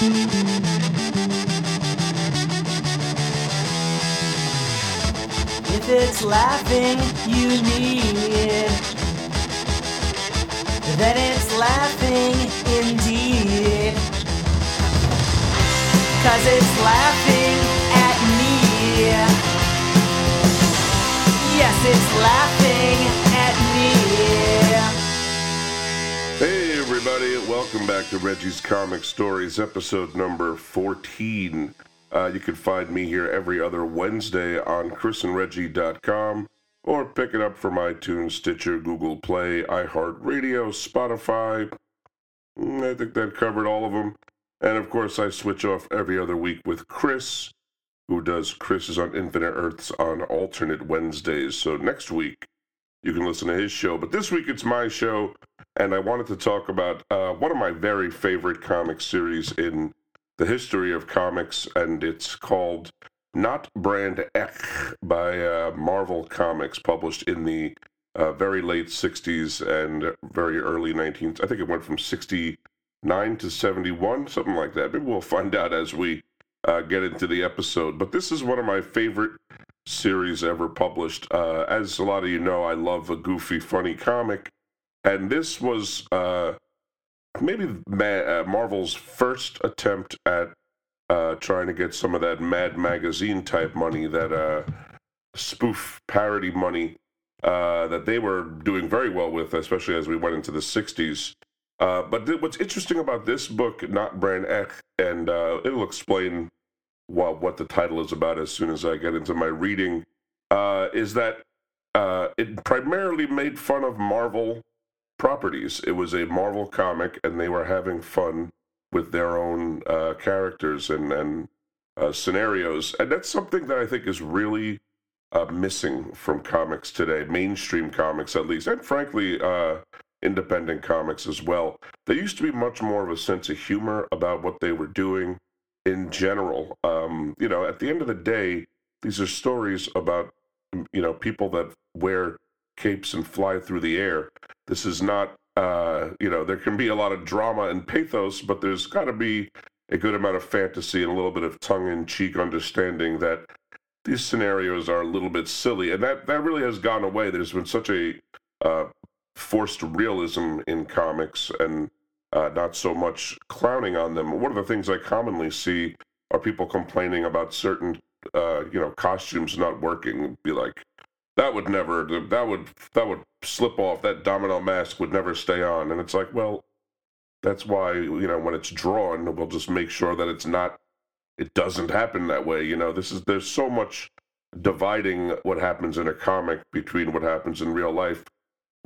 If it's laughing you need, it. then it's laughing indeed. Cause it's laughing at me. Yes, it's laughing at me. Hey, everybody, welcome back to Reggie's Comic Stories, episode number 14. Uh, you can find me here every other Wednesday on chrisandreggie.com or pick it up from iTunes, Stitcher, Google Play, iHeartRadio, Spotify. Mm, I think that covered all of them. And of course, I switch off every other week with Chris, who does Chris is on Infinite Earths on alternate Wednesdays. So next week, you can listen to his show. But this week, it's my show, and I wanted to talk about uh, one of my very favorite comic series in the history of comics, and it's called Not Brand Echh by uh, Marvel Comics, published in the uh, very late 60s and very early 19th. I think it went from 69 to 71, something like that. Maybe we'll find out as we uh, get into the episode. But this is one of my favorite series ever published. Uh, as a lot of you know, I love a goofy, funny comic. And this was uh, maybe Ma- uh, Marvel's first attempt at uh, trying to get some of that Mad Magazine type money, that uh, spoof parody money uh, that they were doing very well with, especially as we went into the 60s. Uh, but th- what's interesting about this book, Not Brand Echh, and it'll explain what, what the title is about as soon as I get into my reading, is that uh, it primarily made fun of Marvel properties. It was a Marvel comic, and they were having fun with their own uh, characters and and uh, scenarios, and that's something that I think is really uh, missing from comics today, mainstream comics at least, and frankly, uh, independent comics as well. There used to be much more of a sense of humor about what they were doing in general. Um, you know, at the end of the day, these are stories about you know people that wear capes and fly through the air. This is not, uh, you know, there can be a lot of drama and pathos, but there's got to be a good amount of fantasy and a little bit of tongue-in-cheek understanding that these scenarios are a little bit silly, and that that really has gone away. There's been such a uh, forced realism in comics, and uh, not so much clowning on them. One of the things I commonly see are people complaining about certain, uh, you know, costumes not working. Be like, that would never that would that would slip off. That domino mask would never stay on. And it's like well that's why you know when it's drawn we'll just make sure that it's not it doesn't happen that way. You know this is there's so much dividing what happens in a comic between what happens in real life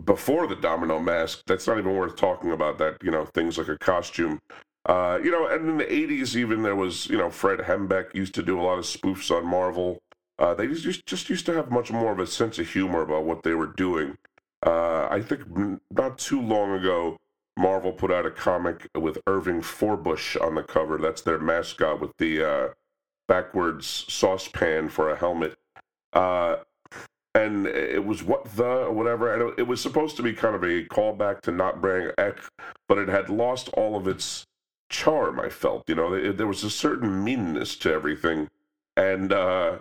before the domino mask. That's not even worth talking about that you know things like a costume. Uh, you know and in the 80s even there was you know fred hembeck used to do a lot of spoofs on marvel uh, they just just used to have much more of a sense of humor about what they were doing. Uh, I think not too long ago, Marvel put out a comic with Irving Forbush on the cover. That's their mascot with the uh, backwards saucepan for a helmet. Uh, and it was what the whatever, it was supposed to be kind of a callback to Not Brand Echh, but it had lost all of its charm. I felt, you know, there was a certain meanness to everything, and uh,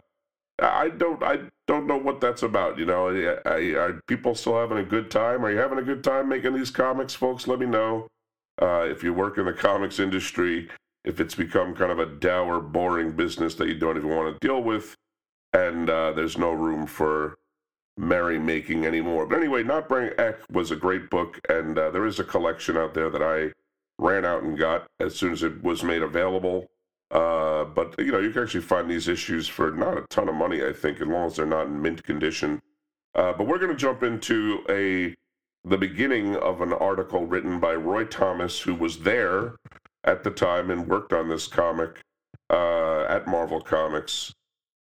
I don't I don't know what that's about. You know, are people still having a good time? Are you having a good time making these comics, folks? Let me know. Uh, if you work in the comics industry, if it's become kind of a dour, boring business that you don't even want to deal with, and uh, there's no room for merrymaking anymore. But anyway, Not Brand Echh was a great book, and uh, there is a collection out there that I ran out and got as soon as it was made available. Uh, but you know, you can actually find these issues for not a ton of money, I think, as long as they're not in mint condition. Uh, but we're going to jump into a the beginning of an article written by Roy Thomas, who was there at the time and worked on this comic uh, at Marvel Comics.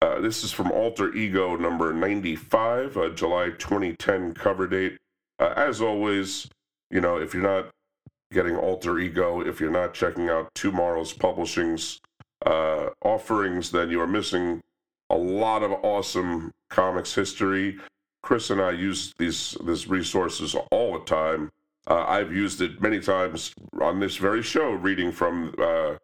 Uh, this is from Alter Ego number 95, uh, July 2010 cover date. As always, you know, if you're not getting Alter Ego, if you're not checking out TwoMorrows Publishing's uh, offerings, then you are missing a lot of awesome comics history. Chris and I use these these resources all the time. Uh, I've used it many times on this very show, reading from uh,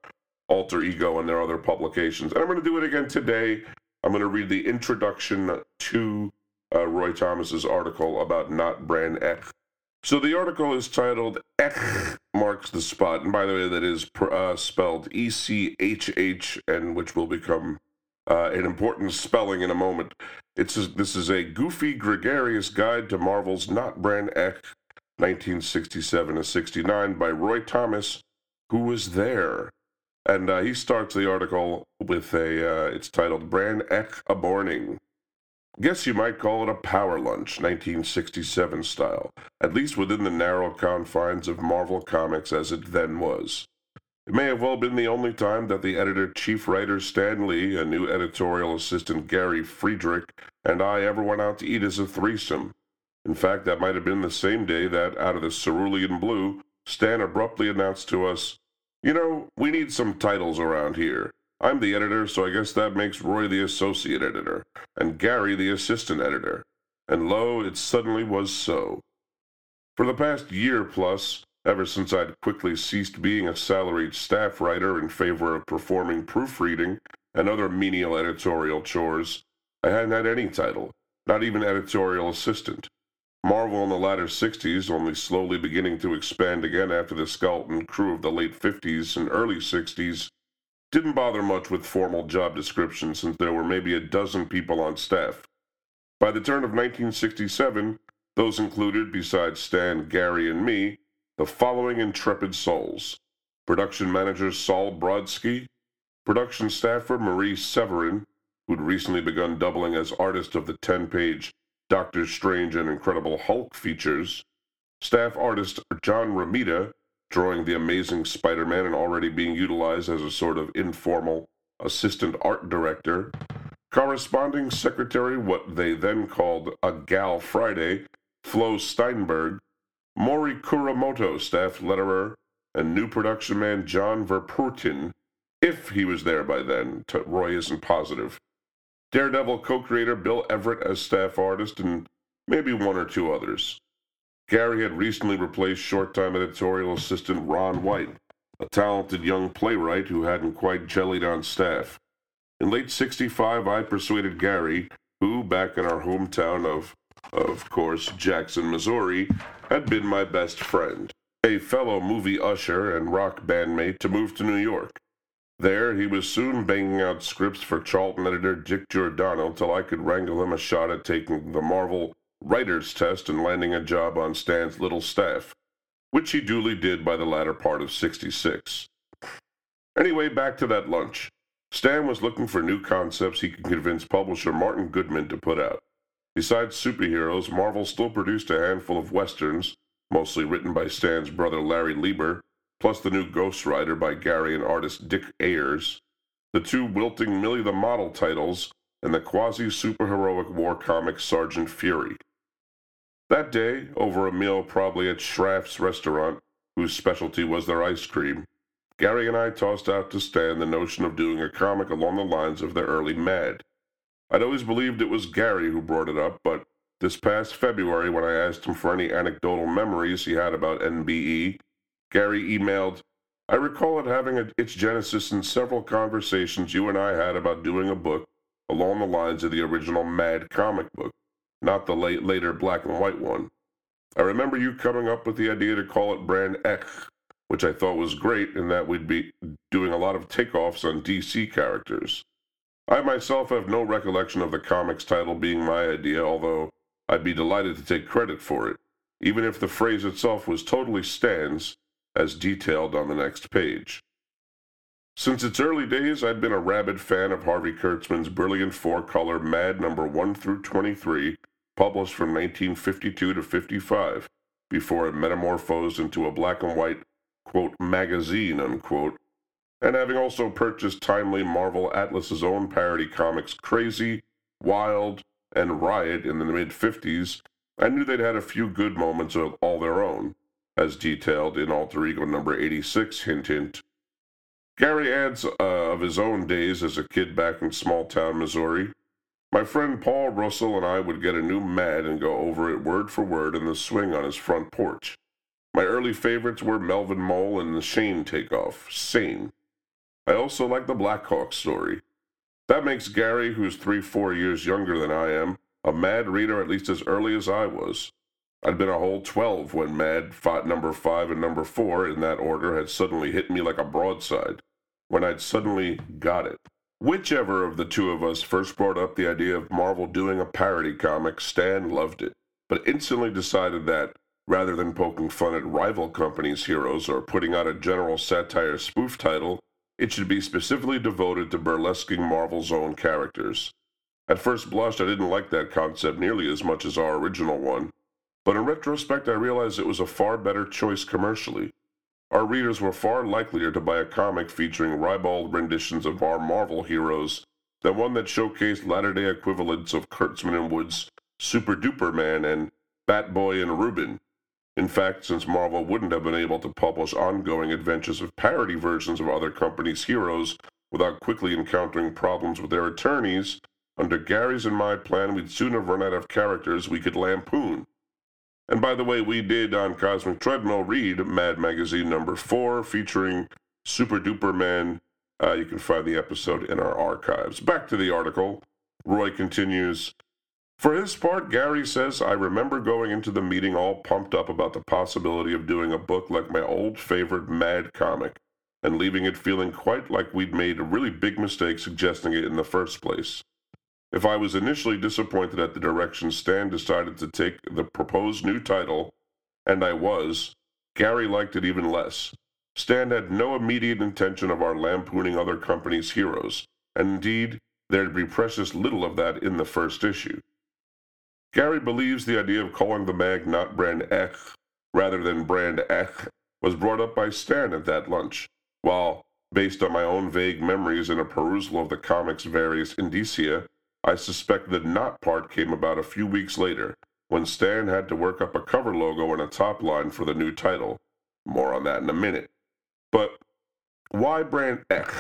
Alter Ego and their other publications. And I'm going to do it again today. I'm going to read the introduction to uh, Roy Thomas's article about not Brand Echh. So the article is titled Echh Marks the Spot. And by the way, that is uh, spelled E C H H, and which will become uh, an important spelling in a moment. It's a, this is a goofy, gregarious guide to Marvel's not Brand Echh 1967 to 69 by Roy Thomas, who was there. And uh, he starts the article with a, uh, it's titled Brand Echh a Borning. Guess you might call it a power lunch, 1967 style, at least within the narrow confines of Marvel Comics as it then was. It may have well been the only time that the editor chief writer Stan Lee, a new editorial assistant Gary Friedrich, and I ever went out to eat as a threesome. In fact, that might have been the same day that, out of the cerulean blue, Stan abruptly announced to us, You know, we need some titles around here. I'm the editor, so I guess that makes Roy the associate editor, and Gary the assistant editor. And lo, it suddenly was so. For the past year plus, ever since I'd quickly ceased being a salaried staff writer in favor of performing proofreading and other menial editorial chores, I hadn't had any title, not even editorial assistant. Marvel in the latter 60s, only slowly beginning to expand again after the skeleton crew of the late 50s and early 60s, didn't bother much with formal job descriptions since there were maybe a dozen people on staff. By the turn of 1967, those included, besides Stan, Gary, and me, the following intrepid souls production manager Sol Brodsky, production staffer Marie Severin, who'd recently begun doubling as artist of the 10 page Doctor Strange and Incredible Hulk features, staff artist John Romita, drawing the amazing Spider Man and already being utilized as a sort of informal assistant art director. Corresponding secretary, what they then called a Gal Friday, Flo Steinberg, Morrie Kuramoto, staff letterer, and new production man John Verpoorten, if he was there by then. Roy isn't positive. Daredevil co creator Bill Everett as staff artist, and maybe one or two others. Gary had recently replaced short time editorial assistant Ron White, a talented young playwright who hadn't quite jellied on staff. In late 65, I persuaded Gary, who, back in our hometown of, of course, Jackson, Missouri, had been my best friend, a fellow movie usher and rock bandmate, to move to New York. There, he was soon banging out scripts for Charlton editor Dick Giordano till I could wrangle him a shot at taking the Marvel writer's test and landing a job on Stan's little staff, which he duly did by the latter part of 66. Anyway, back to that lunch. Stan was looking for new concepts he could convince publisher Martin Goodman to put out. Besides superheroes, Marvel still produced a handful of westerns, mostly written by Stan's brother Larry Lieber, plus the new Ghost Rider by Gary and artist Dick Ayers, the two wilting Millie the Model titles, and the quasi superheroic war comic Sergeant Fury. That day, over a meal probably at Schrafft's restaurant, whose specialty was their ice cream, Gary and I tossed out to Stan the notion of doing a comic along the lines of the early Mad. I'd always believed it was Gary who brought it up, but this past February, when I asked him for any anecdotal memories he had about NBE, Gary emailed, I recall it having a, its genesis in several conversations you and I had about doing a book along the lines of the original Mad comic book not the late, later black and white one. I remember you coming up with the idea to call it Brand Echh, which I thought was great in that we'd be doing a lot of takeoffs on DC characters. I myself have no recollection of the comic's title being my idea, although I'd be delighted to take credit for it, even if the phrase itself was totally Stan's, as detailed on the next page. Since its early days, I'd been a rabid fan of Harvey Kurtzman's brilliant four color Mad number 1 through 23 published from 1952 to 55, before it metamorphosed into a black and white, quote, magazine, unquote, and having also purchased timely Marvel Atlas's own parody comics Crazy, Wild, and Riot in the mid 50s, I knew they'd had a few good moments of all their own, as detailed in Alter Ego number 86, hint hint. Gary adds uh, of his own days as a kid back in small town Missouri. My friend Paul Russell and I would get a new Mad and go over it word for word in the swing on his front porch. My early favorites were Melvin Mole and the Shane takeoff, Sane. I also like the Blackhawk story. That makes Gary, who's three, four years younger than I am, a Mad reader at least as early as I was. I'd been a whole 12 when Mad fought number 5 and number 4 in that order had suddenly hit me like a broadside, when I'd suddenly got it. Whichever of the two of us first brought up the idea of Marvel doing a parody comic, Stan loved it, but instantly decided that, rather than poking fun at rival companies' heroes or putting out a general satire spoof title, it should be specifically devoted to burlesquing Marvel's own characters. At first blush, I didn't like that concept nearly as much as our original one, but in retrospect, I realized it was a far better choice commercially. Our readers were far likelier to buy a comic featuring ribald renditions of our Marvel heroes than one that showcased latter day equivalents of Kurtzman and Wood's Super Duper Man and Batboy and Rubin, in fact, since Marvel wouldn't have been able to publish ongoing adventures of parody versions of other companies' heroes without quickly encountering problems with their attorneys, under Gary's and my plan, we'd soon have run out of characters we could lampoon. And by the way, we did on Cosmic Treadmill read Mad Magazine number four featuring Super Duper Man. Uh, you can find the episode in our archives. Back to the article. Roy continues for his part, Gary says, I remember going into the meeting all pumped up about the possibility of doing a book like my old favorite Mad comic, and leaving it feeling quite like we'd made a really big mistake suggesting it in the first place. If I was initially disappointed at the direction Stan decided to take the proposed new title, and I was, Gary liked it even less. Stan had no immediate intention of our lampooning other companies' heroes, and indeed, there'd be precious little of that in the first issue. Gary believes the idea of calling the mag not Brand X rather than Brand X was brought up by Stan at that lunch, while, based on my own vague memories and a perusal of the comic's various indicia, I suspect the not part came about a few weeks later, when Stan had to work up a cover logo and a top line for the new title. More on that in a minute. But why Brand X?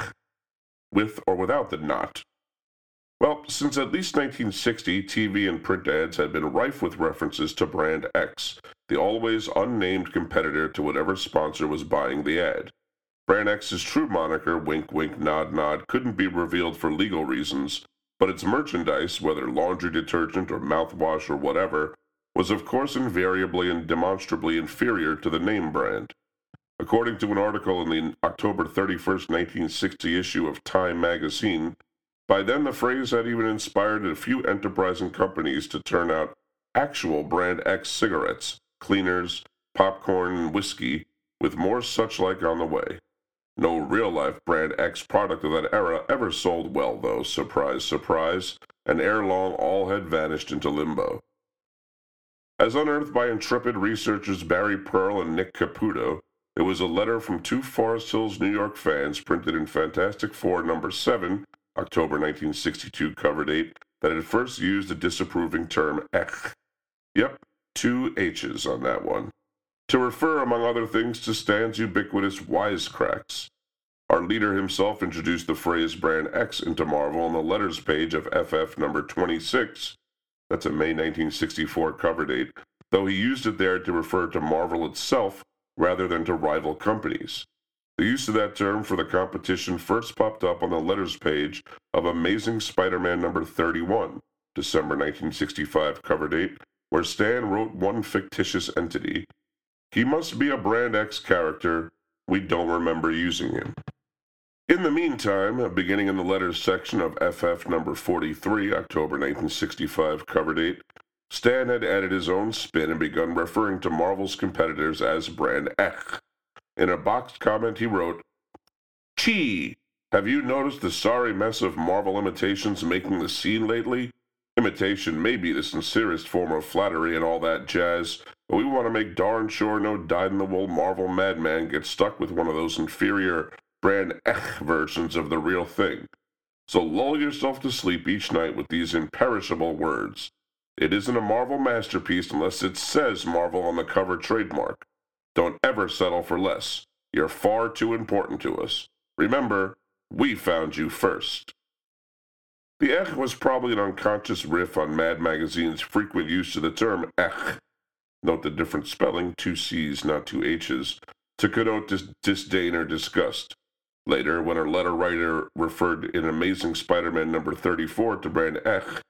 With or without the not? Well, since at least 1960, TV and print ads had been rife with references to Brand X, the always unnamed competitor to whatever sponsor was buying the ad. Brand X's true moniker, wink wink nod nod, couldn't be revealed for legal reasons, but its merchandise, whether laundry detergent or mouthwash or whatever, was of course invariably and demonstrably inferior to the name brand. According to an article in the October 31, 1960 issue of Time magazine, by then, the phrase had even inspired a few enterprising companies to turn out actual Brand X cigarettes, cleaners, popcorn, and whiskey, with more such like on the way. No real life Brand X product of that era ever sold well, though, surprise, surprise, and ere long all had vanished into limbo. As unearthed by intrepid researchers Barry Pearl and Nick Caputo, it was a letter from two Forest Hills, New York fans printed in Fantastic Four number 7 October 1962 cover date that had first used the disapproving term Ech. Yep, two H's on that one. To refer, among other things, to Stan's ubiquitous wisecracks. Our leader himself introduced the phrase brand X into Marvel on the letters page of FF number 26. That's a May 1964 cover date, though he used it there to refer to Marvel itself rather than to rival companies. The use of that term for the competition first popped up on the letters page of Amazing Spider Man number 31, December 1965 cover date, where Stan wrote one fictitious entity. He must be a Brand X character. We don't remember using him. In the meantime, beginning in the letters section of FF number 43, October 1965 cover date, Stan had added his own spin and begun referring to Marvel's competitors as Brand X. In a boxed comment, he wrote, Chi, have you noticed the sorry mess of Marvel imitations making the scene lately? Imitation may be the sincerest form of flattery and all that jazz, we want to make darn sure no dyed-in-the-wool Marvel madman gets stuck with one of those inferior brand Ech versions of the real thing. So lull yourself to sleep each night with these imperishable words. It isn't a Marvel masterpiece unless it says Marvel on the cover trademark. Don't ever settle for less. You're far too important to us. Remember, we found you first. The ech was probably an unconscious riff on Mad Magazine's frequent use of the term ech. Note the different spelling, two C's, not two H's, to connote dis- disdain or disgust. Later, when a letter writer referred in Amazing Spider Man number 34 to Brand Ech,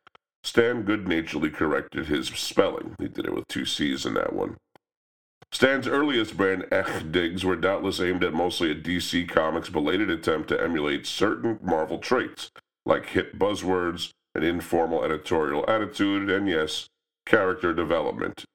Stan good naturedly corrected his spelling. He did it with two C's in that one. Stan's earliest brand Ech digs were doubtless aimed at mostly a DC Comics' belated attempt to emulate certain Marvel traits, like hit buzzwords, an informal editorial attitude, and yes, character development.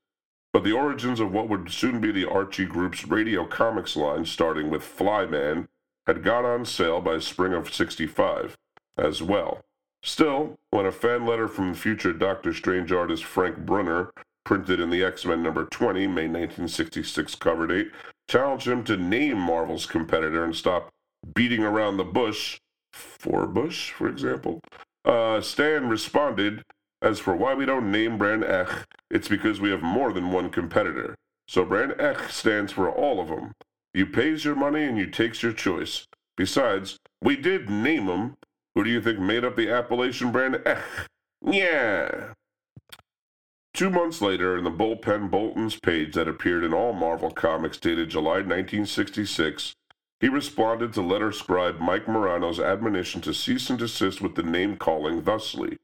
But the origins of what would soon be the Archie Group's radio comics line, starting with Flyman, had gone on sale by spring of 65 as well. Still, when a fan letter from future Doctor Strange artist Frank Brunner printed in the X Men number 20, May 1966 cover date, challenged him to name Marvel's competitor and stop beating around the bush, for Bush, for example. Uh, Stan responded, As for why we don't name Brand Ech, it's because we have more than one competitor. So Brand Ech stands for all of them. You pays your money and you takes your choice. Besides, we did name name 'em. Who do you think made up the Appalachian brand Ech? Yeah. Two months later, in the Bullpen Bulletins page that appeared in all Marvel comics dated July 1966, he responded to letter scribe Mike Morano's admonition to cease and desist with the name calling thusly.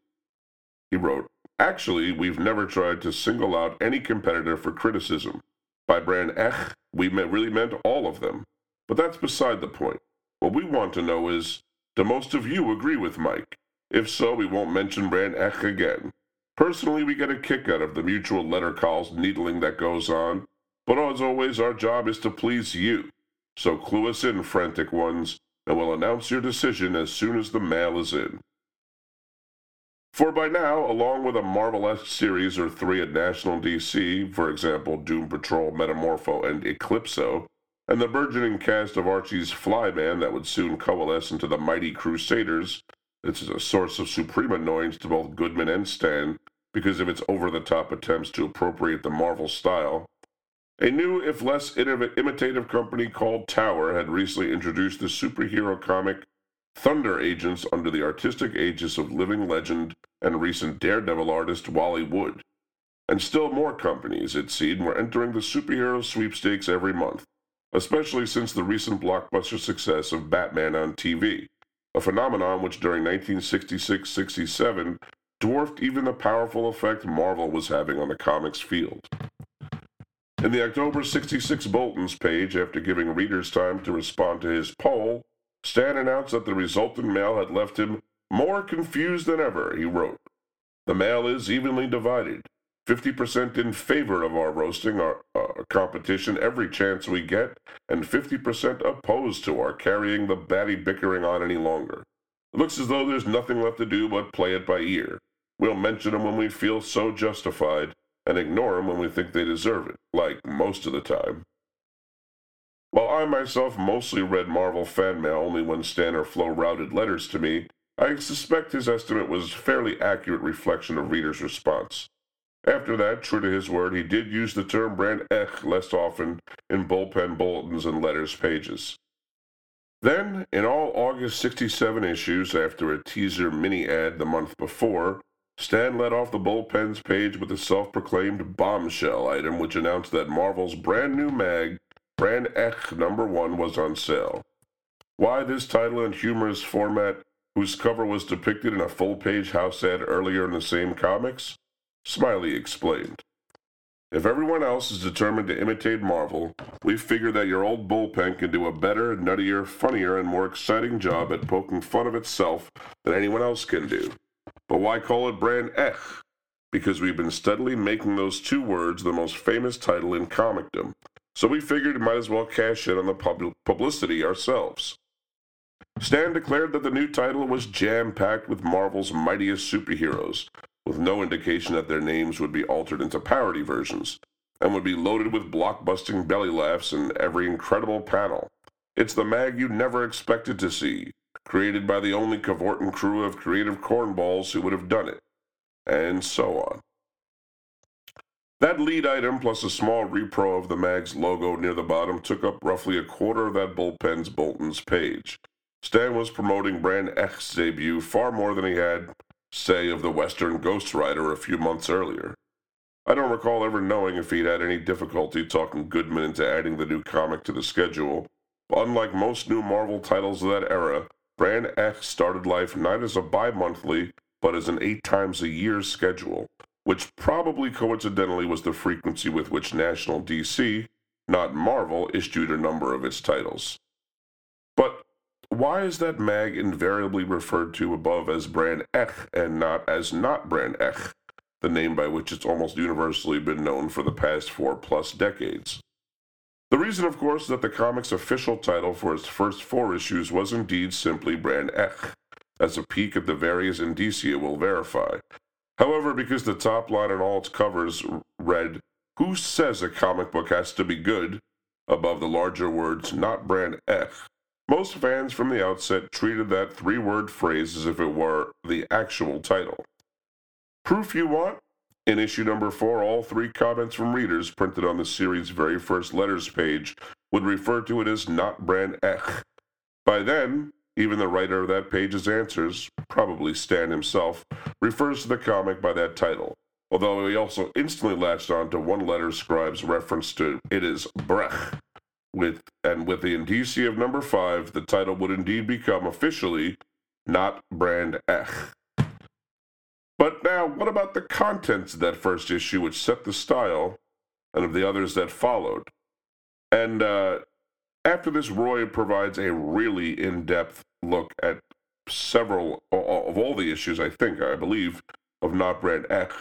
He wrote, Actually, we've never tried to single out any competitor for criticism. By brand Ech, we really meant all of them. But that's beside the point. What we want to know is, do most of you agree with Mike? If so, we won't mention brand Ech again. Personally, we get a kick out of the mutual letter calls needling that goes on, but as always, our job is to please you. So clue us in, frantic ones, and we'll announce your decision as soon as the mail is in. For by now, along with a Marvel-esque series or three at National DC, for example, Doom Patrol, Metamorpho, and Eclipso, and the burgeoning cast of Archie's Flyman that would soon coalesce into the Mighty Crusaders, this is a source of supreme annoyance to both Goodman and Stan because of its over the top attempts to appropriate the Marvel style. A new, if less imitative company called Tower had recently introduced the superhero comic Thunder Agents under the artistic aegis of living legend and recent Daredevil artist Wally Wood. And still more companies, it seemed, were entering the superhero sweepstakes every month, especially since the recent blockbuster success of Batman on TV a phenomenon which during 1966 67 dwarfed even the powerful effect Marvel was having on the comics field. In the October 66 Bulletins page, after giving readers time to respond to his poll, Stan announced that the resultant mail had left him more confused than ever, he wrote. The mail is evenly divided. 50% in favor of our roasting our uh, competition every chance we get, and 50% opposed to our carrying the batty bickering on any longer. It looks as though there's nothing left to do but play it by ear. We'll mention them when we feel so justified, and ignore them when we think they deserve it, like most of the time. While I myself mostly read Marvel fan mail only when Stan or Flo routed letters to me, I suspect his estimate was fairly accurate reflection of readers' response. After that, true to his word, he did use the term brand ech less often in bullpen bulletins and letters pages. Then, in all August 67 issues, after a teaser mini ad the month before, Stan led off the bullpen's page with a self proclaimed bombshell item which announced that Marvel's brand new mag, Brand Echh number one, was on sale. Why this title and humorous format, whose cover was depicted in a full page house ad earlier in the same comics? Smiley explained. If everyone else is determined to imitate Marvel, we figure that your old bullpen can do a better, nuttier, funnier, and more exciting job at poking fun of itself than anyone else can do. But why call it brand Ech? Because we've been steadily making those two words the most famous title in comicdom, so we figured we might as well cash in on the pub- publicity ourselves. Stan declared that the new title was jam packed with Marvel's mightiest superheroes, with no indication that their names would be altered into parody versions, and would be loaded with blockbusting belly laughs in every incredible panel. It's the mag you never expected to see, created by the only cavorting crew of creative cornballs who would have done it, and so on. That lead item plus a small repro of the mag's logo near the bottom took up roughly a quarter of that bullpen's Bulletins page. Stan was promoting Brand Echh's debut far more than he had say, of the Western Ghost Rider a few months earlier. I don't recall ever knowing if he'd had any difficulty talking Goodman into adding the new comic to the schedule, unlike most new Marvel titles of that era, Brand X started life not as a bi monthly, but as an eight times a year schedule, which probably coincidentally was the frequency with which National DC, not Marvel, issued a number of its titles. But why is that mag invariably referred to above as Brand Echh and not as not Brand Echh, the name by which it's almost universally been known for the past four plus decades? The reason, of course, is that the comic's official title for its first four issues was indeed simply Brand Echh, as a peek at the various indicia will verify. However, because the top line on all its covers read, Who says a comic book has to be good? above the larger words, not Brand Echh, most fans from the outset treated that three word phrase as if it were the actual title. Proof you want? In issue number four, all three comments from readers printed on the series' very first letters page would refer to it as not Brand Echh. By then, even the writer of that page's answers, probably Stan himself, refers to the comic by that title, although he also instantly latched on to one letter scribe's reference to it is Brech, with and with the indicia of number five, the title would indeed become officially not Brand Echh. But now, what about the contents of that first issue, which set the style, and of the others that followed? And uh, after this, Roy provides a really in-depth look at several of all the issues. I think, I believe, of Not Brand Echh.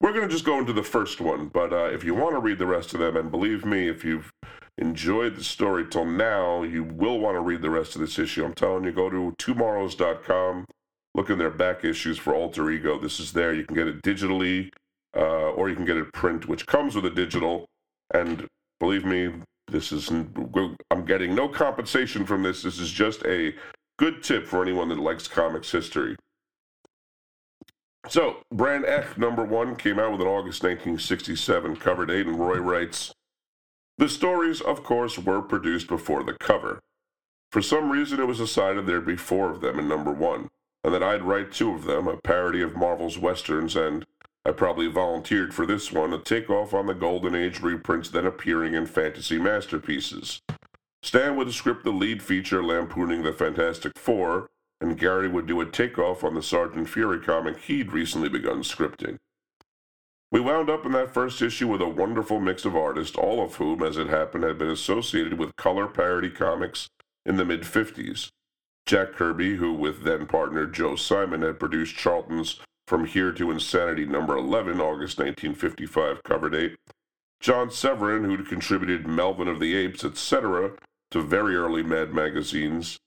We're going to just go into the first one, but uh, if you want to read the rest of them, and believe me, if you've enjoyed the story till now, you will want to read the rest of this issue. I'm telling you, go to twomorrows.com, look in their back issues for Alter Ego. This is there. You can get it digitally, uh, or you can get it print, which comes with a digital. And believe me, this is I'm getting no compensation from this. This is just a good tip for anyone that likes comics history. So, Brand Echh number one came out with an August 1967 cover date, and Roy writes, the stories, of course, were produced before the cover. For some reason, it was decided there'd be four of them in number one, and that I'd write two of them, a parody of Marvel's westerns, and I probably volunteered for this one, a takeoff on the Golden Age reprints then appearing in fantasy masterpieces. Stan would script the lead feature lampooning the Fantastic Four, and Gary would do a takeoff on the Sergeant Fury comic he'd recently begun scripting. We wound up in that first issue with a wonderful mix of artists, all of whom, as it happened, had been associated with color parody comics in the mid 50s. Jack Kirby, who with then partner Joe Simon had produced Charlton's From Here to Insanity number 11, August 1955 cover date. John Severin, who'd contributed Melvin of the Apes, etc., to very early Mad magazines.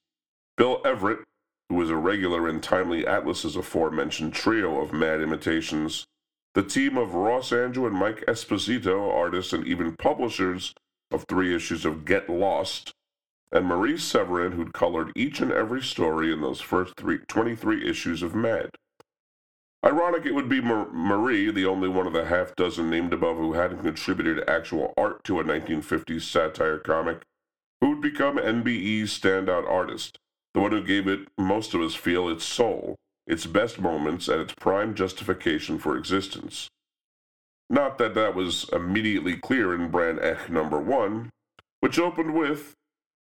Bill Everett, who was a regular in Timely Atlas's aforementioned trio of Mad imitations. The team of Ross Andru and Mike Esposito, artists and even publishers of three issues of Get Lost, and Marie Severin, who'd colored each and every story in those first three, 23 issues of Mad. Ironic it would be Mar- Marie, the only one of the half dozen named above who hadn't contributed actual art to a 1950s satire comic, who would become NBE's standout artist, the one who gave it, most of us feel, its soul, its best moments, and its prime justification for existence. Not that that was immediately clear in Brand Ech number one, which opened with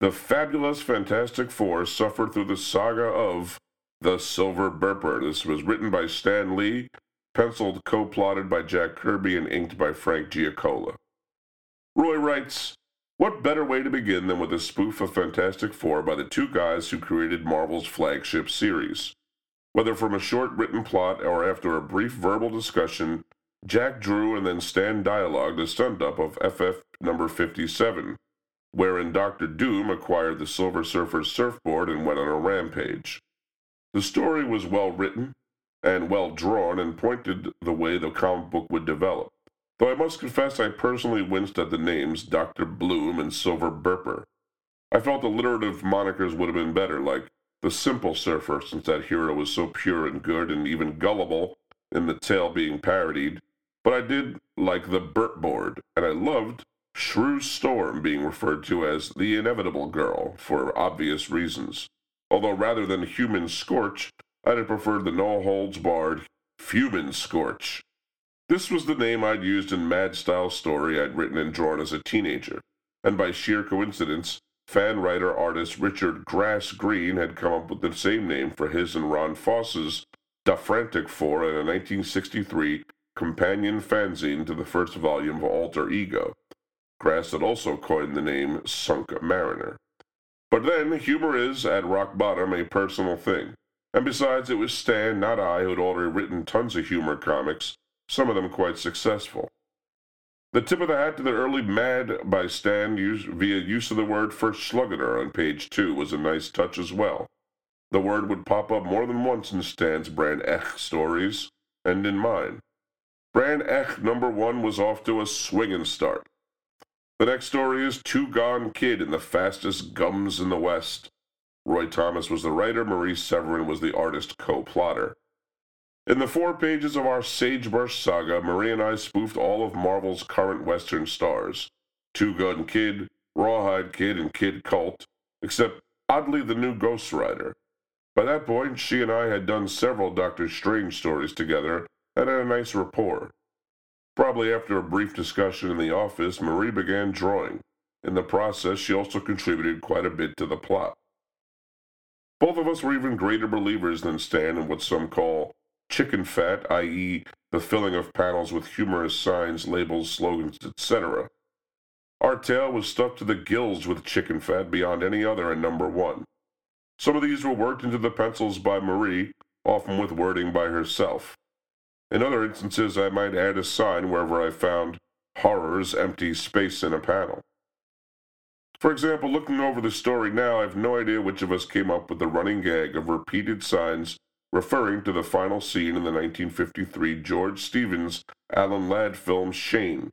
The fabulous Fantastic Four suffered through the saga of The Silver Burper. This was written by Stan Lee, penciled co plotted by Jack Kirby, and inked by Frank Giacoia. Roy writes, What better way to begin than with a spoof of Fantastic Four by the two guys who created Marvel's flagship series? Whether from a short written plot or after a brief verbal discussion, Jack drew and then Stan dialogued the stunt up of FF number 57, wherein Dr. Doom acquired the Silver Surfer's surfboard and went on a rampage. The story was well written and well drawn and pointed the way the comic book would develop, though I must confess I personally winced at the names Dr. Bloom and Silver Burper. I felt alliterative monikers would have been better, like the simple surfer, since that hero was so pure and good and even gullible in the tale being parodied. But I did like the Burt board, and I loved Shrew Storm being referred to as the inevitable girl for obvious reasons. Although rather than human scorch, I'd have preferred the no holds barred Fumin Scorch. This was the name I'd used in Mad Style story I'd written and drawn as a teenager, and by sheer coincidence, fan writer artist Richard Grass Green had come up with the same name for his and Ron Foss's Da Frantic Four in a 1963 companion fanzine to the first volume of Alter Ego. Grass had also coined the name Sunk Mariner. But then, humor is, at rock bottom, a personal thing. And besides, it was Stan, not I, who had already written tons of humor comics, some of them quite successful. The tip of the hat to the early Mad by Stan use, via use of the word first Verschluggener on page two was a nice touch as well. The word would pop up more than once in Stan's Brand Echh stories, and in mine. Brand Echh number one was off to a swinging start. The next story is Two Gone Kid and the Fastest Gums in the West. Roy Thomas was the writer, Maurice Severin was the artist co plotter. In the four pages of our Sagebrush saga, Marie and I spoofed all of Marvel's current Western stars Two Gun Kid, Rawhide Kid, and Kid Colt, except oddly the new Ghost Rider. By that point, she and I had done several Doctor Strange stories together and had a nice rapport. Probably after a brief discussion in the office, Marie began drawing. In the process, she also contributed quite a bit to the plot. Both of us were even greater believers than Stan in what some call chicken fat, i.e., the filling of panels with humorous signs, labels, slogans, etc. Our tale was stuffed to the gills with chicken fat beyond any other in number one. Some of these were worked into the pencils by Marie, often with wording by herself. In other instances, I might add a sign wherever I found horrors empty space in a panel. For example, looking over the story now, I have no idea which of us came up with the running gag of repeated signs referring to the final scene in the 1953 George Stevens Alan Ladd film Shane.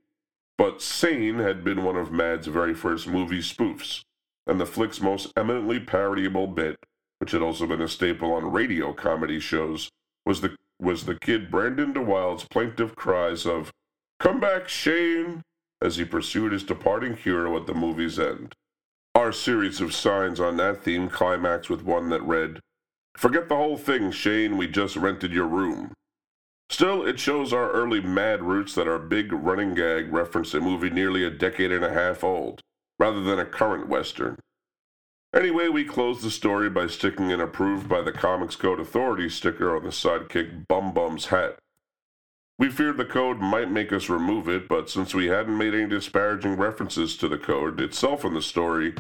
But Sane had been one of Mad's very first movie spoofs, and the flick's most eminently parodyable bit, which had also been a staple on radio comedy shows, was the was the kid Brandon deWilde's plaintive cries of Come back, Shane, as he pursued his departing hero at the movie's end. Our series of signs on that theme climaxed with one that read, Forget the whole thing, Shane, we just rented your room. Still, it shows our early mad roots that our big running gag referenced a movie nearly a decade and a half old, rather than a current Western. Anyway, we close the story by sticking an approved by the Comics Code Authority sticker on the sidekick Bum Bum's hat. We feared the code might make us remove it, but since we hadn't made any disparaging references to the code itself in the story,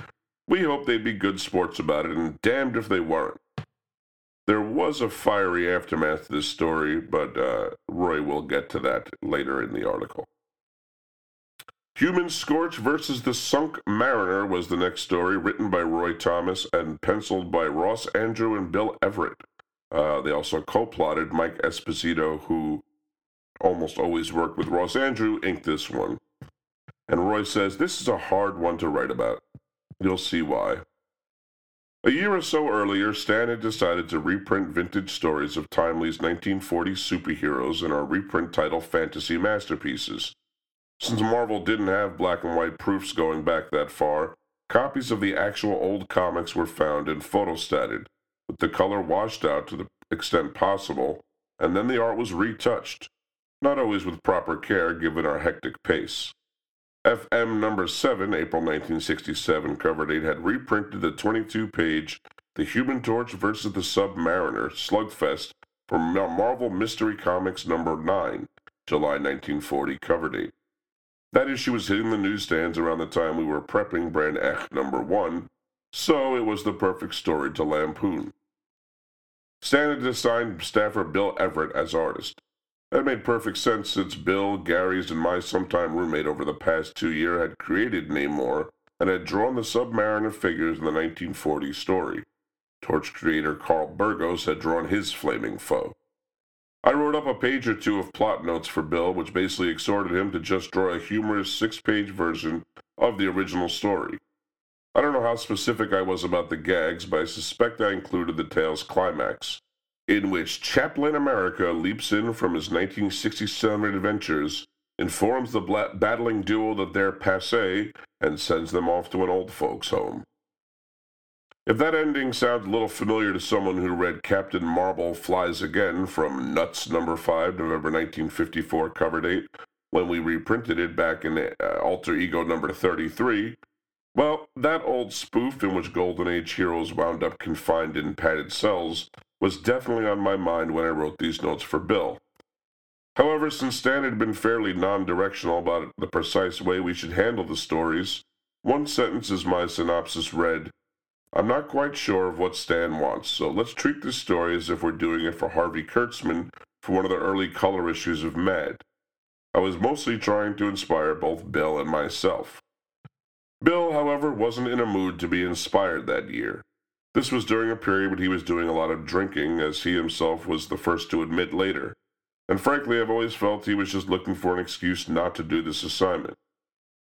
we hoped they'd be good sports about it, and damned if they weren't. There was a fiery aftermath to this story, but uh, Roy will get to that later in the article. Human Scorch versus the Sunk Mariner was the next story, written by Roy Thomas and penciled by Ross Andru and Bill Everett. Uh, they also co plotted Mike Esposito, who almost always worked with Ross Andru, inked this one. And Roy says, This is a hard one to write about. You'll see why. A year or so earlier, Stan had decided to reprint vintage stories of Timely's 1940 superheroes in our reprint title Fantasy Masterpieces. Since Marvel didn't have black and white proofs going back that far, copies of the actual old comics were found and photostated, with the color washed out to the extent possible, and then the art was retouched, not always with proper care given our hectic pace. FM number 7, April 1967, cover date had reprinted the 22 page The Human Torch versus the Submariner Slugfest from Marvel Mystery Comics number 9, July 1940 cover date. That issue was hitting the newsstands around the time we were prepping Brand Echh number one, so it was the perfect story to lampoon. Stan had assigned staffer Bill Everett as artist. That made perfect sense since Bill, Gary's, and my sometime roommate over the past two years had created Namor and had drawn the Submariner figures in the 1940 story. Torch creator Carl Burgos had drawn his flaming foe. I wrote up a page or two of plot notes for Bill, which basically exhorted him to just draw a humorous six page version of the original story. I don't know how specific I was about the gags, but I suspect I included the tale's climax, in which Chaplain America leaps in from his 1967 adventures, informs the battling duo that they're passe, and sends them off to an old folks' home. If that ending sounds a little familiar to someone who read Captain Marvel Flies Again from Nuts number 5, November 1954 cover date, when we reprinted it back in uh, Alter Ego number 33, Well, that old spoof in which Golden Age heroes wound up confined in padded cells was definitely on my mind when I wrote these notes for Bill. However, since Stan had been fairly non directional about the precise way we should handle the stories, one sentence as my synopsis read I'm not quite sure of what Stan wants, so let's treat this story as if we're doing it for Harvey Kurtzman for one of the early color issues of Mad. I was mostly trying to inspire both Bill and myself. Bill, however, wasn't in a mood to be inspired that year. This was during a period when he was doing a lot of drinking, as he himself was the first to admit later. And frankly, I've always felt he was just looking for an excuse not to do this assignment.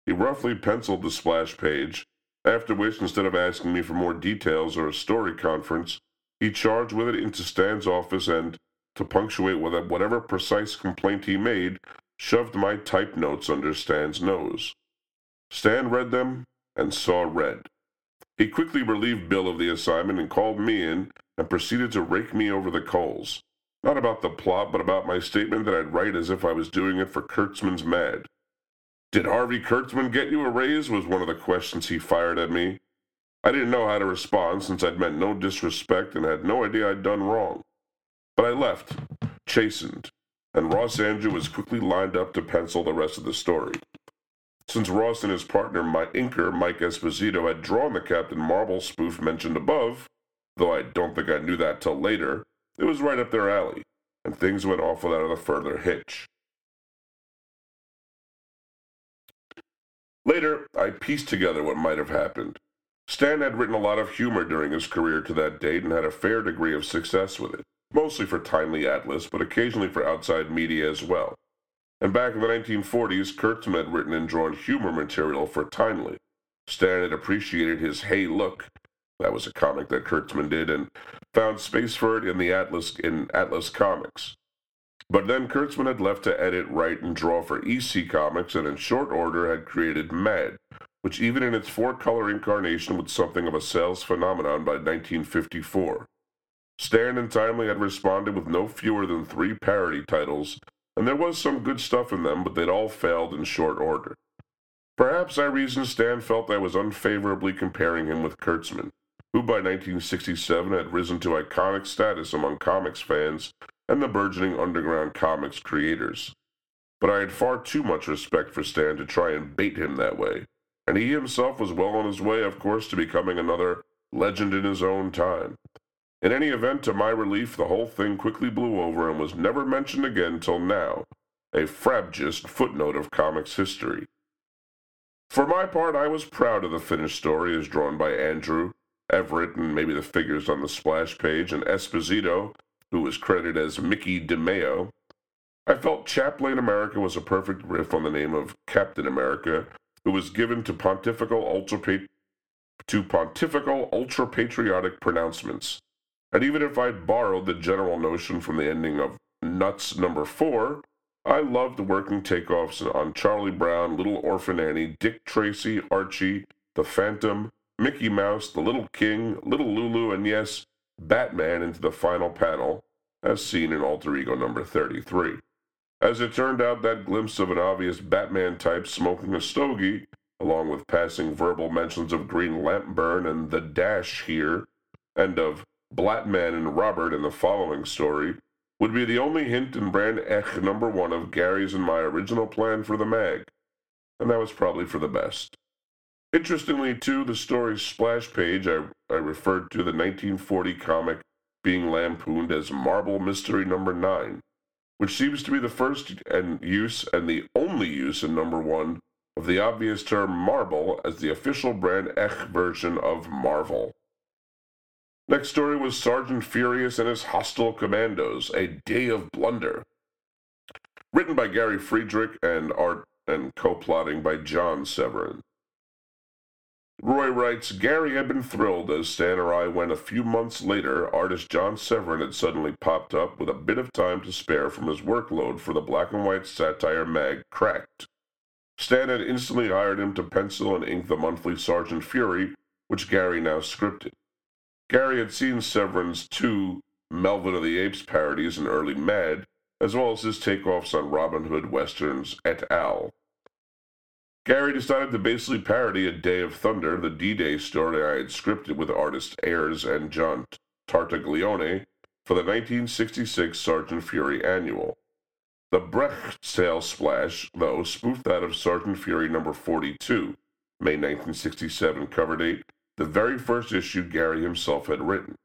He roughly penciled the splash page, after which, instead of asking me for more details or a story conference, he charged with it into Stan's office and, to punctuate whatever precise complaint he made, shoved my type notes under Stan's nose. Stan read them and saw red. He quickly relieved Bill of the assignment and called me in and proceeded to rake me over the coals. Not about the plot, but about my statement that I'd write as if I was doing it for Kurtzman's Mad. Did Harvey Kurtzman get you a raise? was one of the questions he fired at me. I didn't know how to respond since I'd meant no disrespect and had no idea I'd done wrong. But I left, chastened, and Ross Andru was quickly lined up to pencil the rest of the story. Since Ross and his partner, my inker, Mike Esposito, had drawn the Captain Marvel spoof mentioned above, though I don't think I knew that till later, it was right up their alley, and things went off without a further hitch. Later, I pieced together what might have happened. Stan had written a lot of humor during his career to that date and had a fair degree of success with it, mostly for Timely Atlas, but occasionally for outside media as well. And back in the 1940s, Kurtzman had written and drawn humor material for Timely. Stan had appreciated his Hey Look, that was a comic that Kurtzman did, and found space for it in the Atlas in Atlas Comics. But then Kurtzman had left to edit, write, and draw for EC Comics, and in short order had created Mad, which even in its four-color incarnation was something of a sales phenomenon by 1954. Stan and Timely had responded with no fewer than three parody titles, and there was some good stuff in them, but they'd all failed in short order. Perhaps I reasoned Stan felt I was unfavorably comparing him with Kurtzman, who by 1967 had risen to iconic status among comics fans and the burgeoning underground comics creators. But I had far too much respect for Stan to try and bait him that way, and he himself was well on his way, of course, to becoming another legend in his own time. In any event, to my relief, the whole thing quickly blew over and was never mentioned again till now, a frabjous footnote of comics history. For my part, I was proud of the finished story as drawn by Andru, Everett, and maybe the figures on the splash page, and Esposito, who was credited as Mickey DeMeo. I felt Chaplain America was a perfect riff on the name of Captain America, who was given to pontifical ultra to pontifical ultra patriotic pronouncements. And even if I borrowed the general notion from the ending of Nuts number four, I loved working takeoffs on Charlie Brown, Little Orphan Annie, Dick Tracy, Archie, The Phantom, Mickey Mouse, The Little King, Little Lulu, and yes, Batman into the final panel, as seen in Alter Ego number 33. As it turned out, that glimpse of an obvious Batman type smoking a stogie, along with passing verbal mentions of Green Lampburn and the Dash here, and of Blatman and Robert in the following story would be the only hint in Brand Echh number one of Gary's and my original plan for the mag, and that was probably for the best. Interestingly, too, the story's splash page I, I referred to the 1940 comic being lampooned as Marble Mystery Number 9, which seems to be the first and use and the only use in number one of the obvious term marble as the official Brand Echh version of Marvel. Next story was Sergeant Furious and his Hostile Commandos, A Day of Blunder. Written by Gary Friedrich and art and co-plotting by John Severin. Roy writes, Gary had been thrilled as Stan or I when a few months later artist John Severin had suddenly popped up with a bit of time to spare from his workload for the black and white satire mag Cracked. Stan had instantly hired him to pencil and ink the monthly Sergeant Fury, which Gary now scripted. Gary had seen Severin's two Melvin of the Apes parodies in early Mad, as well as his takeoffs on Robin Hood westerns et al. Gary decided to basically parody A Day of Thunder, the D Day story I had scripted with artists Ayers and John Tartaglione for the 1966 Sergeant Fury annual. The Brecht sale splash, though, spoofed that of Sergeant Fury number 42, May 1967 cover date, the very first issue Gary himself had written.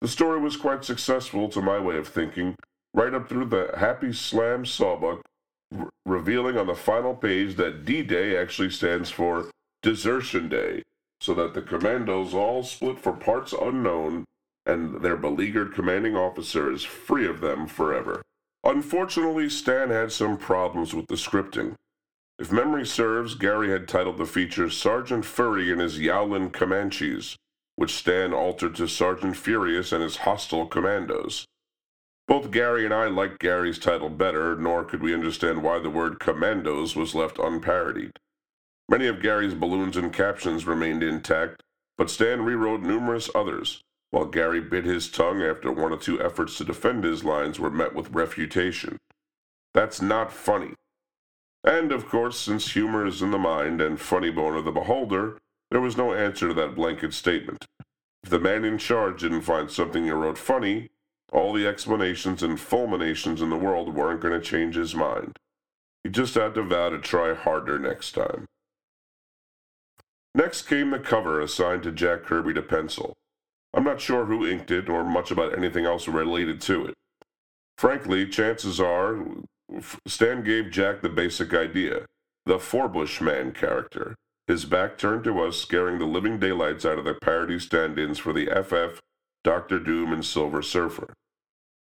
The story was quite successful to my way of thinking, right up through the happy slam sawbuck, r- revealing on the final page that D Day actually stands for Desertion Day, so that the commandos all split for parts unknown and their beleaguered commanding officer is free of them forever. Unfortunately, Stan had some problems with the scripting. If memory serves, Gary had titled the feature Sergeant Furry and his Yowlin Comanches, which Stan altered to Sergeant Furious and his Hostile Commandos. Both Gary and I liked Gary's title better, nor could we understand why the word commandos was left unparodied. Many of Gary's balloons and captions remained intact, but Stan rewrote numerous others, while Gary bit his tongue after one or two efforts to defend his lines were met with refutation. That's not funny. And of course, since humor is in the mind and funny bone of the beholder, there was no answer to that blanket statement. If the man in charge didn't find something he wrote funny, all the explanations and fulminations in the world weren't going to change his mind. He just had to vow to try harder next time. Next came the cover assigned to Jack Kirby to pencil. I'm not sure who inked it or much about anything else related to it. Frankly, chances are Stan gave Jack the basic idea the Forbush Man character, his back turned to us, scaring the living daylights out of the parody stand ins for the FF, Doctor Doom, and Silver Surfer.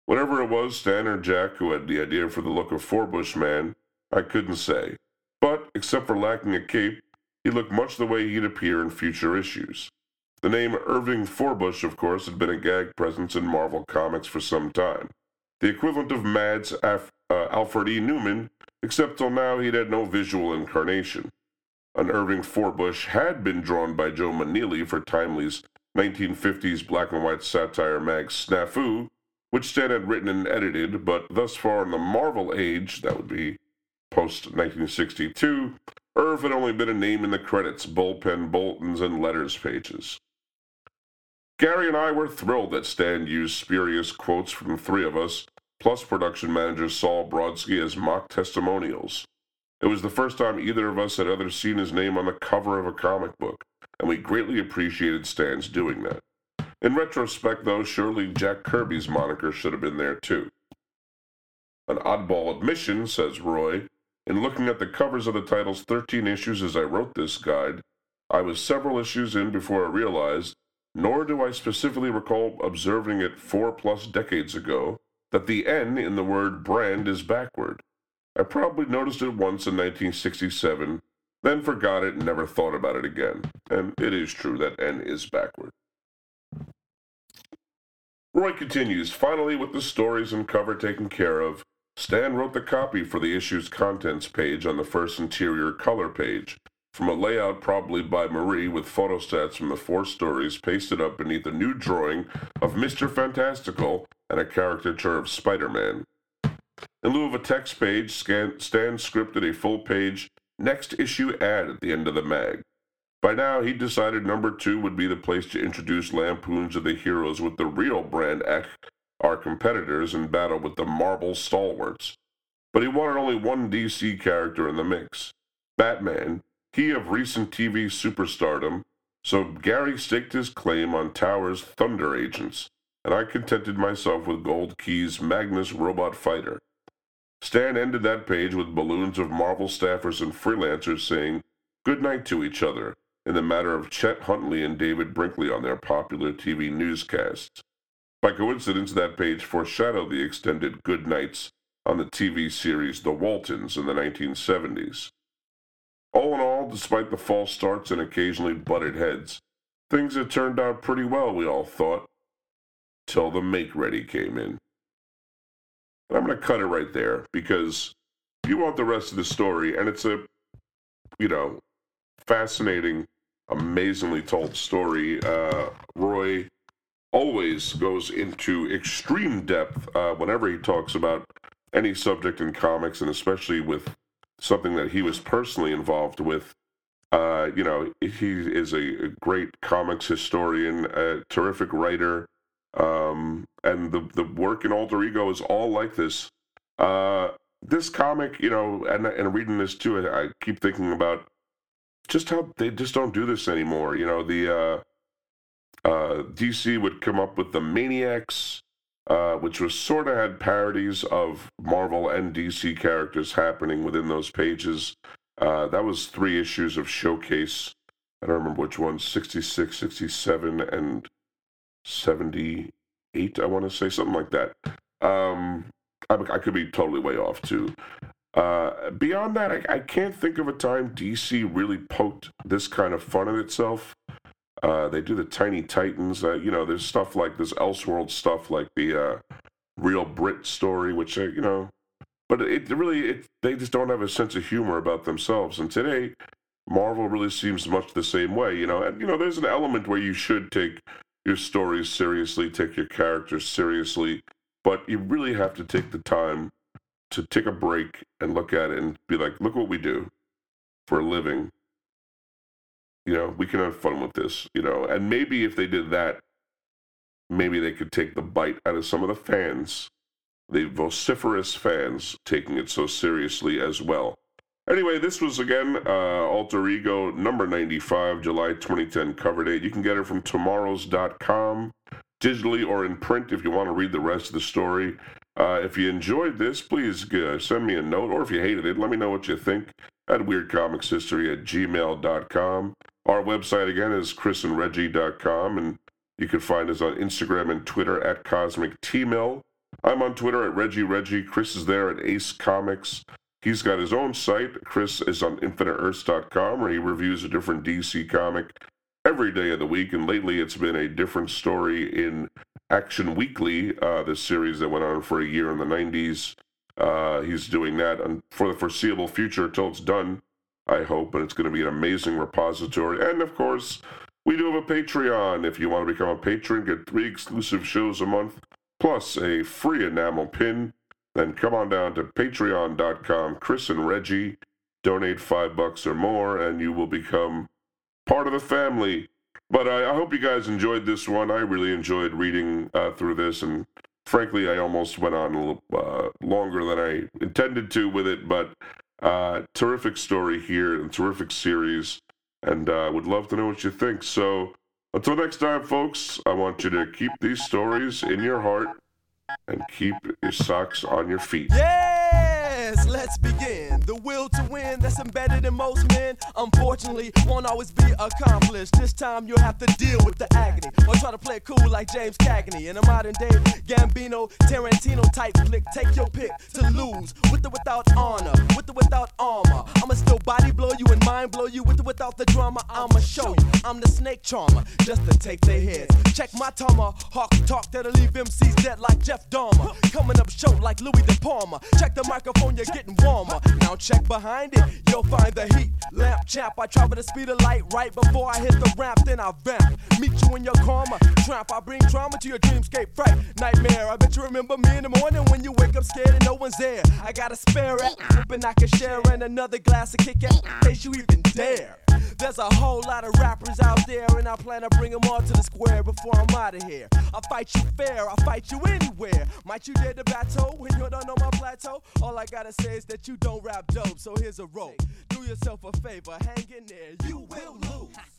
Whatever it was, Stan or Jack who had the idea for the look of Forbush Man, I couldn't say. But, except for lacking a cape, he looked much the way he'd appear in future issues. The name Irving Forbush, of course, had been a gag presence in Marvel Comics for some time. The equivalent of Mad's Af- uh, Alfred E. Neuman, except till now he'd had no visual incarnation. An Irving Forbush had been drawn by Joe Maneely for Timely's 1950s black and white satire mag Snafu, which Stan had written and edited, but thus far in the Marvel age, that would be post 1962, Irv had only been a name in the credits, bullpen bulletins, and letters pages. Gary and I were thrilled that Stan used spurious quotes from the three of us, plus production manager Sol Brodsky as mock testimonials. It was the first time either of us had ever seen his name on the cover of a comic book, and we greatly appreciated Stan's doing that. In retrospect, though, surely Jack Kirby's moniker should have been there too. An oddball admission, says Roy, in looking at the covers of the title's 13 issues as I wrote this guide, I was several issues in before I realized, nor do I specifically recall observing it four plus decades ago, that the N in the word brand is backward. I probably noticed it once in 1967, then forgot it and never thought about it again. And it is true that N is backward. Roy continues, finally, with the stories and cover taken care of, Stan wrote the copy for the issue's contents page on the first interior color page, from a layout probably by Morrie with photostats from the four stories pasted up beneath a new drawing of Mr. Fantastical and a caricature of Spider Man. In lieu of a text page, Stan scripted a full page next issue ad at the end of the mag. By now, he decided number two would be the place to introduce lampoons of the heroes with the real brand Echh, our competitors, in battle with the Marvel stalwarts. But he wanted only one DC character in the mix Batman, he of recent TV superstardom, so Gary staked his claim on Tower's Thunder Agents, and I contented myself with Gold Key's Magnus Robot Fighter. Stan ended that page with balloons of Marvel staffers and freelancers saying good night to each other in the matter of Chet Huntley and David Brinkley on their popular TV newscasts. By coincidence, that page foreshadowed the extended good nights on the TV series The Waltons in the 1970s. All in all, despite the false starts and occasionally butted heads, things had turned out pretty well, we all thought, till the make ready came in. And I'm going to cut it right there because you want the rest of the story, and it's a, you know, fascinating, amazingly told story, uh, Roy always goes into extreme depth uh, whenever he talks about any subject in comics, and especially with something that he was personally involved with. Uh, you know, he is a, great comics historian, a terrific writer, um, and the the work in Alter Ego is all like this. Uh, this comic, you know, and and reading this too, I, I keep thinking about just how they just don't do this anymore. You know, the uh, uh, DC would come up with the Maniaks, uh, which was sort of had parodies of Marvel and DC characters happening within those pages. Uh, that was three issues of Showcase. I don't remember which ones 66, 67, and 78, I want to say, something like that. Um, I, I could be totally way off too. Uh, beyond that, I, I, can't think of a time DC really poked this kind of fun at itself. Uh, they do the Tiny Titans. Uh, you know, there's stuff like this Elseworld stuff, like the uh, Real Brit story, which uh, you know, but it really it, they just don't have a sense of humor about themselves. And today, Marvel really seems much the same way. You know, and you know, there's an element where you should take your stories seriously, take your characters seriously, but you really have to take the time to take a break and look at it and be like, look what we do for a living. You know, we can have fun with this, you know, and maybe if they did that, maybe they could take the bite out of some of the fans, the vociferous fans taking it so seriously as well. Anyway, this was again uh, Alter Ego number 95, July 2010 cover date. You can get it from twomorrows.com, digitally or in print if you want to read the rest of the story. Uh, if you enjoyed this, please uh, send me a note, or if you hated it, let me know what you think at weirdcomicshistory at gmail.com. Our website again is chrisandreggie.com, and you can find us on Instagram and Twitter at Cosmic T-Mill. I'm on Twitter at Reggie Reggie. Chris is there at Ace Comics. He's got his own site. Chris is on InfiniteEarths.com, where he reviews a different DC comic every day of the week. And lately, it's been a different story in Action Weekly, uh, this series that went on for a year in the 90s. Uh, he's doing that for the foreseeable future until it's done, I hope. And it's going to be an amazing repository. And of course, we do have a Patreon. If you want to become a patron, get three exclusive shows a month, plus a free enamel pin. Then come on down to patreon.com, Chris and Reggie. Donate five bucks or more, and you will become part of the family. But I, I hope you guys enjoyed this one. I really enjoyed reading uh, through this, and frankly, I almost went on a little uh, longer than I intended to with it. But uh, terrific story here and terrific series, and uh, would love to know what you think. So until next time, folks, I want you to keep these stories in your heart and keep your socks on your feet. Yes, let's begin. The will to win that's embedded in most men, unfortunately, won't always be accomplished. This time you'll have to deal with the agony, or try to play it cool like James Cagney in a modern day Gambino, Tarantino type flick. Take your pick to lose with or without honor, with or without armor. I'ma still body blow you and mind blow you with or without the drama. I'ma show you I'm the snake charmer, just to take their heads. Check my tomahawk talk that'll leave MCs dead like Jeff Dahmer. Coming up short like Louis De Palma. Check the microphone, you're getting warmer. Now check behind it, you'll find the heat. Lamp champ, I travel the speed of light right before I hit the ramp, then I vamp. Meet you in your karma. Tramp, I bring trauma to your dreamscape. Fright, nightmare. I bet you remember me in the morning when you wake up scared and no one's there. I got a spare it, hoping I can share and another glass of kick in case you even dare. There's a whole lot of rappers out there, and I plan to bring them all to the square before I'm out of here. I'll fight you fair, I'll fight you anywhere. Might you dare to battle when you don't know my plateau? All I gotta say is that you don't rap dope, so here's a rope. Do yourself a favor, hang in there, you will lose.